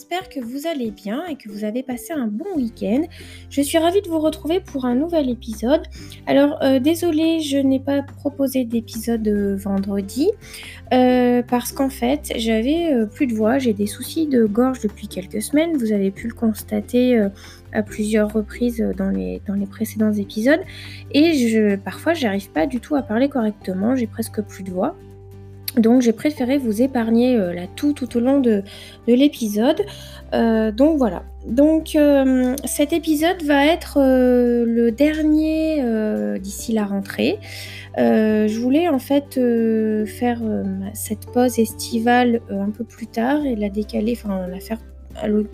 j'espère que vous allez bien et que vous avez passé un bon week-end. Je suis ravie de vous retrouver pour un nouvel épisode. Alors euh, désolée, je n'ai pas proposé d'épisode euh, vendredi euh, parce qu'en fait j'avais plus de voix, j'ai des soucis de gorge depuis quelques semaines, vous avez pu le constater à plusieurs reprises dans les, dans les précédents épisodes et je, parfois j'arrive pas du tout à parler correctement, j'ai presque plus de voix. Donc j'ai préféré vous épargner euh, la tout tout au long de, l'épisode. Euh, donc voilà. Donc euh, cet épisode va être le dernier d'ici la rentrée. je voulais en fait faire cette pause estivale un peu plus tard et la décaler, enfin la faire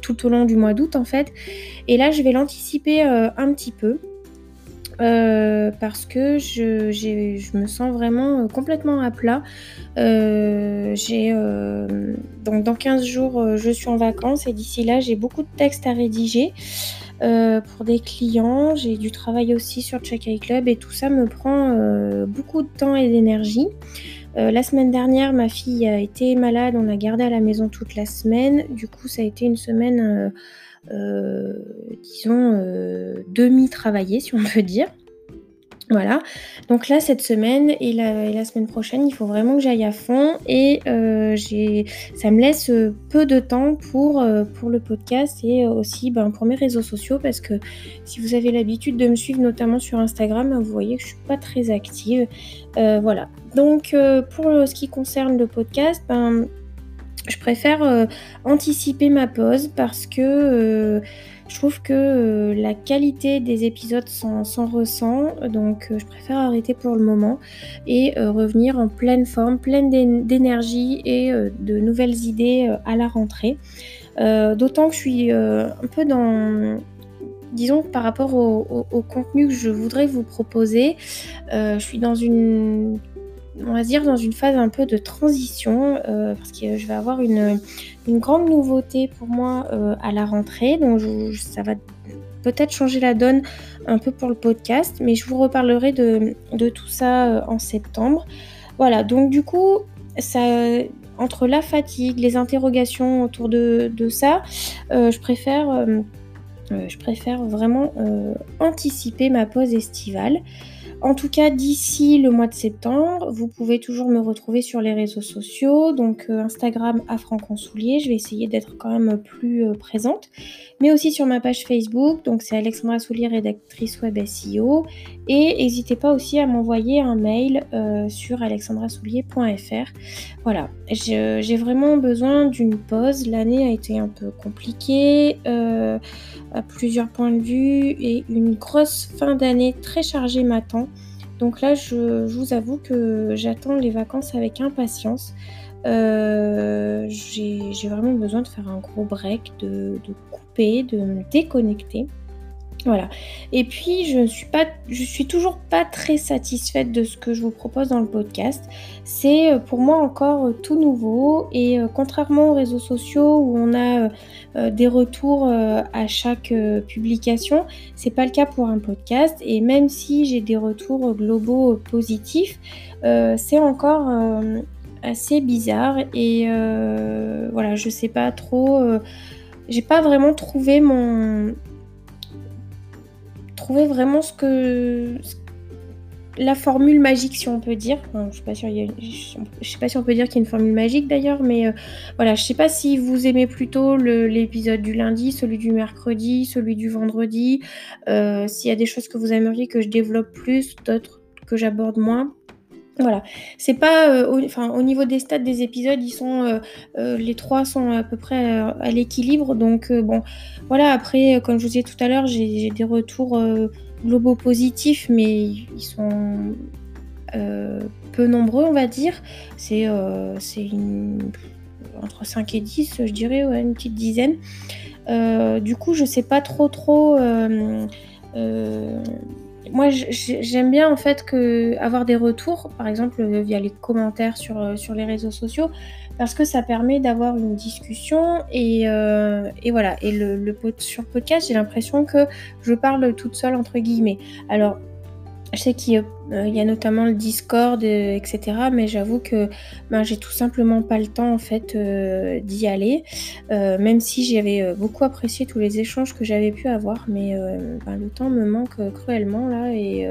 tout au long du mois d'août en fait. Et là je vais l'anticiper un petit peu. Euh, parce que je, je, me sens vraiment euh, complètement à plat. Euh, j'ai donc dans 15 jours, je suis en vacances et d'ici là, j'ai beaucoup de textes à rédiger pour des clients. J'ai du travail aussi sur Check Club et tout ça me prend beaucoup de temps et d'énergie. la semaine dernière, ma fille a été malade, on l'a gardée à la maison toute la semaine. Du coup, ça a été une semaine euh, disons, euh, demi-travaillé, si on peut dire. Voilà, donc là cette semaine et la, semaine prochaine, il faut vraiment que j'aille à fond et euh, ça me laisse peu de temps pour, le podcast et aussi ben, pour mes réseaux sociaux parce que si vous avez l'habitude de me suivre notamment sur Instagram, vous voyez que je suis pas très active. voilà, donc pour ce qui concerne le podcast, ben, je préfère euh, anticiper ma pause parce que euh, je trouve que euh, la qualité des épisodes s'en ressent, donc je préfère arrêter pour le moment et revenir en pleine forme, pleine d'énergie et de nouvelles idées à la rentrée. D'autant que je suis un peu dans disons par rapport au, contenu que je voudrais vous proposer, je suis dans une on va dire, dans une phase un peu de transition, euh, parce que je vais avoir une, grande nouveauté pour moi euh, à la rentrée. Donc ça va peut-être changer la donne un peu pour le podcast, mais je vous reparlerai de, tout ça euh, en septembre. Voilà, donc du coup, ça, entre la fatigue, les interrogations autour de, ça, je préfère... je préfère vraiment anticiper ma pause estivale. En tout cas, d'ici le mois de septembre, vous pouvez toujours me retrouver sur les réseaux sociaux, donc euh, Instagram à Franconsoulier. Je vais essayer d'être quand même plus euh, présente, mais aussi sur ma page Facebook, donc c'est Alexandra Soulier, rédactrice web SEO. Et n'hésitez pas aussi à m'envoyer un mail euh, sur alexandrasoulier.fr. Voilà, j'ai vraiment besoin d'une pause. L'année a été un peu compliquée à plusieurs points de vue et une grosse fin d'année très chargée m'attend. Donc là, je, vous avoue que j'attends les vacances avec impatience. Euh, j'ai vraiment besoin de faire un gros break, de couper, de me déconnecter. Voilà. Et puis, je suis suis toujours pas très satisfaite de ce que je vous propose dans le podcast. C'est euh, pour moi encore euh, tout nouveau et euh, contrairement aux réseaux sociaux où on a des retours à chaque publication, c'est pas le cas pour un podcast. Et même si j'ai des retours globaux positifs, c'est encore assez bizarre et voilà, je sais pas trop. j'ai pas vraiment trouvé mon trouver vraiment ce que la formule magique, si on peut dire. je sais pas si je sais pas si on peut dire qu'il y a une formule magique d'ailleurs, mais euh, voilà, je sais pas si vous aimez plutôt l'épisode du lundi, celui du mercredi, celui du vendredi, euh, s'il y a des choses que vous aimeriez que je développe plus, d'autres que j'aborde moins. Voilà, c'est pas, euh, au, au niveau des stats des épisodes, ils sont, les trois sont à peu près à l'équilibre, donc bon, voilà. Après, comme je vous disais tout à l'heure, j'ai des retours globaux positifs, mais ils sont peu nombreux, on va dire. C'est, entre 5 et 10, je dirais, une petite dizaine. du coup, je sais pas trop, trop moi j'aime bien en fait avoir des retours, par exemple via les commentaires sur, euh, sur les réseaux sociaux, parce que ça permet d'avoir une discussion et, euh, voilà. Et le, le sur podcast, j'ai l'impression que je parle toute seule entre guillemets. Alors je sais qu'il il y a notamment le Discord, etc. Mais j'avoue que ben, j'ai tout simplement pas le temps en fait d'y aller. même si j'avais beaucoup apprécié tous les échanges que j'avais pu avoir, mais ben, le temps me manque cruellement là et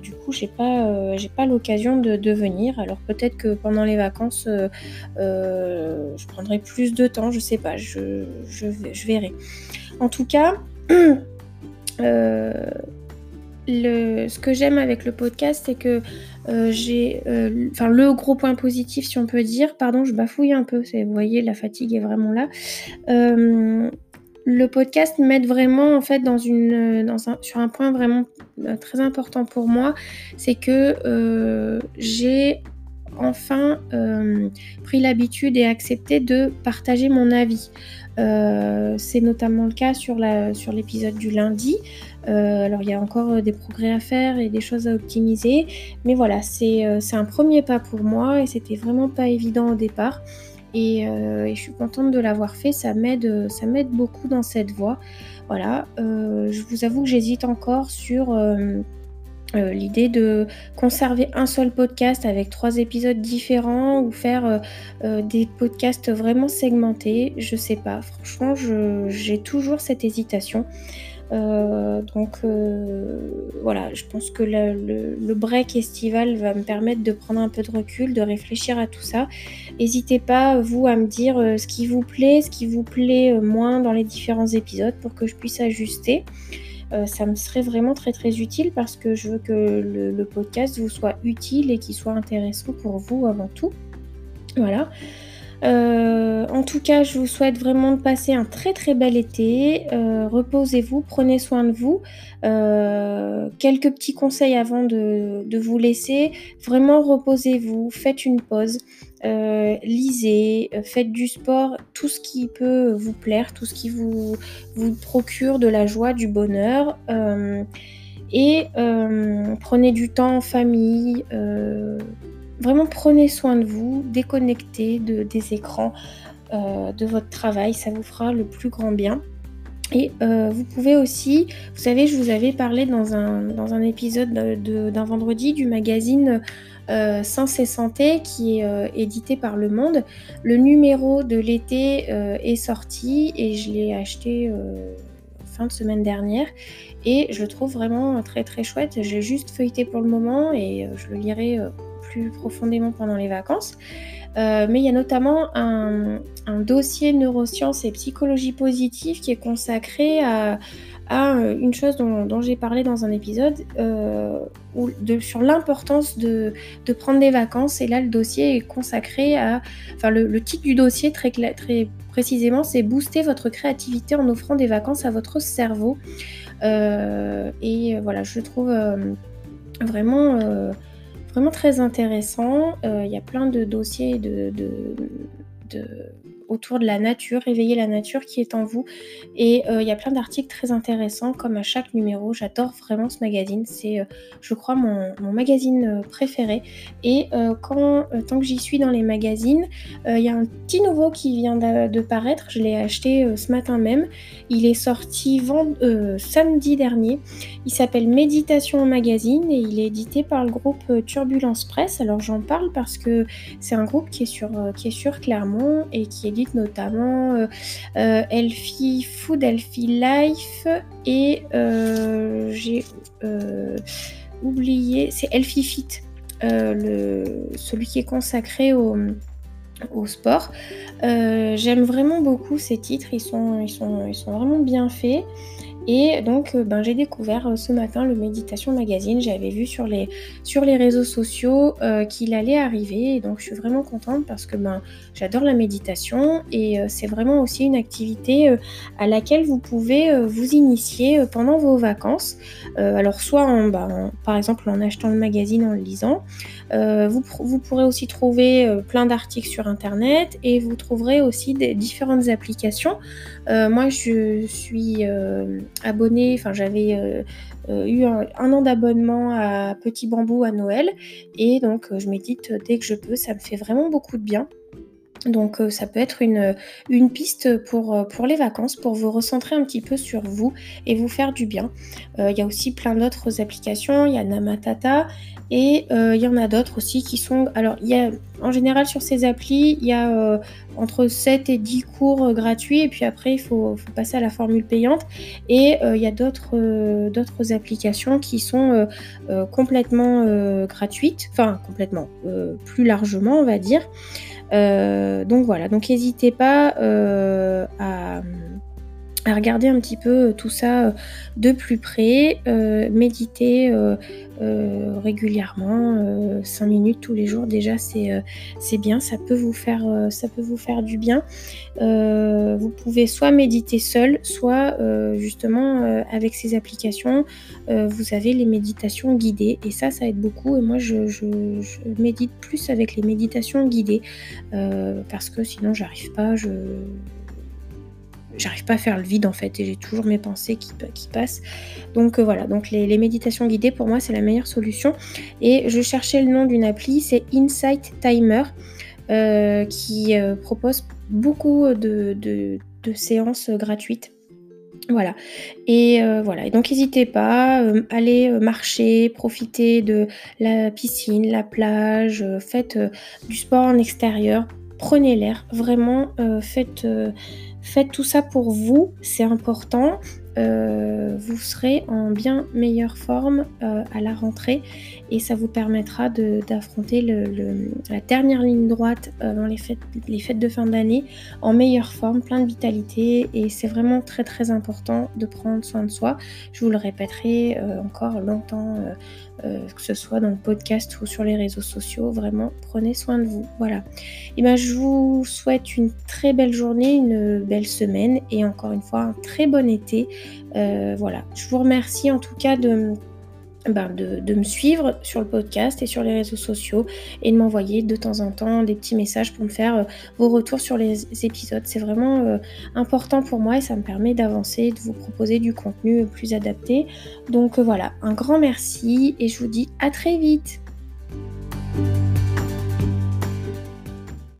du coup j'ai pas j'ai pas l'occasion de, venir. Alors peut-être que pendant les vacances je prendrai plus de temps, je sais pas, je, je verrai. En tout cas. ce que j'aime avec le podcast, c'est que euh, j'ai, euh, enfin le gros point positif, si on peut dire, pardon, je bafouille un peu, vous voyez, la fatigue est vraiment là. Euh, le podcast m'aide vraiment en fait sur un point vraiment très important pour moi, c'est que j'ai enfin pris l'habitude et accepté de partager mon avis. c'est notamment le cas sur l'épisode du lundi. Euh, alors il y a encore euh, des progrès à faire et des choses à optimiser, mais voilà, euh, c'est un premier pas pour moi et c'était vraiment pas évident au départ. Et, je suis contente de l'avoir fait, ça m'aide, beaucoup dans cette voie. Voilà, je vous avoue que j'hésite encore sur l'idée de conserver un seul podcast avec trois épisodes différents ou faire des podcasts vraiment segmentés. Je sais pas, franchement, j'ai toujours cette hésitation. Euh, donc euh, voilà, je pense que le, break estival va me permettre de prendre un peu de recul, de réfléchir à tout ça. N'hésitez pas, vous, à me dire euh, ce qui vous plaît, ce qui vous plaît moins dans les différents épisodes pour que je puisse ajuster. ça me serait vraiment très très utile parce que je veux que le podcast vous soit utile et qu'il soit intéressant pour vous avant tout. Voilà. Euh, en tout cas, je vous souhaite vraiment de passer un très très bel été. Euh, reposez-vous, prenez soin de vous. Euh, quelques petits conseils avant de, vous laisser. Vraiment, reposez-vous, faites une pause, lisez, faites du sport, tout ce qui peut vous plaire, tout ce qui vous, vous procure de la joie, du bonheur. et prenez du temps en famille Vraiment prenez soin de vous, déconnectez de, des écrans, euh, de votre travail, ça vous fera le plus grand bien. Et euh, vous pouvez aussi, vous savez, je vous avais parlé dans un, dans un épisode d'un vendredi du magazine euh, Sens et Santé qui est euh, édité par Le Monde. Le numéro de l'été est sorti et je l'ai acheté fin de semaine dernière et je le trouve vraiment très très chouette. J'ai juste feuilleté pour le moment et je le lirai plus profondément pendant les vacances. Euh, mais il y a notamment un, dossier neurosciences et psychologie positive qui est consacré à, une chose dont, j'ai parlé dans un épisode euh, sur l'importance de, prendre des vacances. Et là, le dossier est consacré à... Enfin, le, titre du dossier, très, très précisément, c'est Booster votre créativité en offrant des vacances à votre cerveau. Euh, et voilà, je trouve vraiment très intéressant. Euh, il y a plein de dossiers de, autour de la nature, réveiller la nature qui est en vous. Et euh, il y a plein d'articles très intéressants, comme à chaque numéro. J'adore vraiment ce magazine. C'est, euh, je crois, mon, magazine préféré. Et quand, tant que j'y suis dans les magazines, il y a un petit nouveau qui vient de, paraître. Je l'ai acheté ce matin même. Il est sorti samedi dernier. Il s'appelle Méditation Magazine et il est édité par le groupe Turbulence Presse. Alors j'en parle parce que c'est un groupe qui est sur, qui est sur Clermont et qui notamment euh, euh, Elfie Food, Elfie Life et euh, j'ai oublié, c'est Elfie Fit, le, celui qui est consacré au au sport. J'aime vraiment beaucoup ces titres, ils sont, ils sont, ils sont vraiment bien faits. Et donc, euh, ben, j'ai découvert euh, ce matin le Méditation Magazine. J'avais vu sur les, sur les réseaux sociaux euh, qu'il allait arriver. Et donc, je suis vraiment contente parce que ben, j'adore la méditation et c'est vraiment aussi une activité à laquelle vous pouvez vous initier pendant vos vacances. alors, soit en, ben, par exemple en achetant le magazine, en le lisant. Vous, vous, pourrez aussi trouver plein d'articles sur Internet et vous trouverez aussi des différentes applications. moi, je suis abonné, enfin j'avais euh, euh, eu un, an d'abonnement à Petit Bambou à Noël. Et donc euh, je médite dès que je peux, ça me fait vraiment beaucoup de bien. Donc ça peut être une, une piste pour, pour, les vacances, pour vous recentrer un petit peu sur vous et vous faire du bien. Il y a aussi plein d'autres applications, il y a Namatata et il y en a d'autres aussi qui sont... Alors il y a en général sur ces applis, il y a entre 7 et 10 cours gratuits et puis après il faut, faut, passer à la formule payante. Et il y a d'autres d'autres applications qui sont complètement gratuites, enfin complètement, plus largement on va dire. Euh, donc voilà, donc n'hésitez pas euh, regarder un petit peu tout ça euh, de plus près, méditer régulièrement, 5 minutes tous les jours déjà c'est c'est bien, ça peut vous faire ça peut vous faire du bien. vous pouvez soit méditer seul, soit justement avec ces applications, vous avez les méditations guidées et ça ça aide beaucoup et moi je, je médite plus avec les méditations guidées parce que sinon j'arrive pas, je j'arrive pas à faire le vide en fait et j'ai toujours mes pensées qui, qui passent. Donc euh, voilà, donc les, méditations guidées pour moi c'est la meilleure solution. Et je cherchais le nom d'une appli, c'est Insight Timer euh, qui euh, propose beaucoup de, de, séances gratuites. Voilà. Et voilà. Et donc n'hésitez pas, allez marcher, profitez de la piscine, la plage, faites du sport en extérieur, prenez l'air, vraiment faites Faites tout ça pour vous, c'est important. Euh, vous serez en bien meilleure forme euh, à la rentrée et ça vous permettra d'affronter la dernière ligne droite euh, dans les fêtes, de fin d'année en meilleure forme, plein de vitalité et c'est vraiment très très important de prendre soin de soi. Je vous le répéterai encore longtemps, que ce soit dans le podcast ou sur les réseaux sociaux, vraiment prenez soin de vous. Voilà. Et ben je vous souhaite une très belle journée, une belle semaine et encore une fois un très bon été. Euh, voilà, je vous remercie en tout cas de, ben, de, me suivre sur le podcast et sur les réseaux sociaux et de m'envoyer de temps en temps des petits messages pour me faire euh, vos retours sur les épisodes. C'est vraiment euh, important pour moi et ça me permet d'avancer, de vous proposer du contenu plus adapté. Donc voilà, un grand merci et je vous dis à très vite.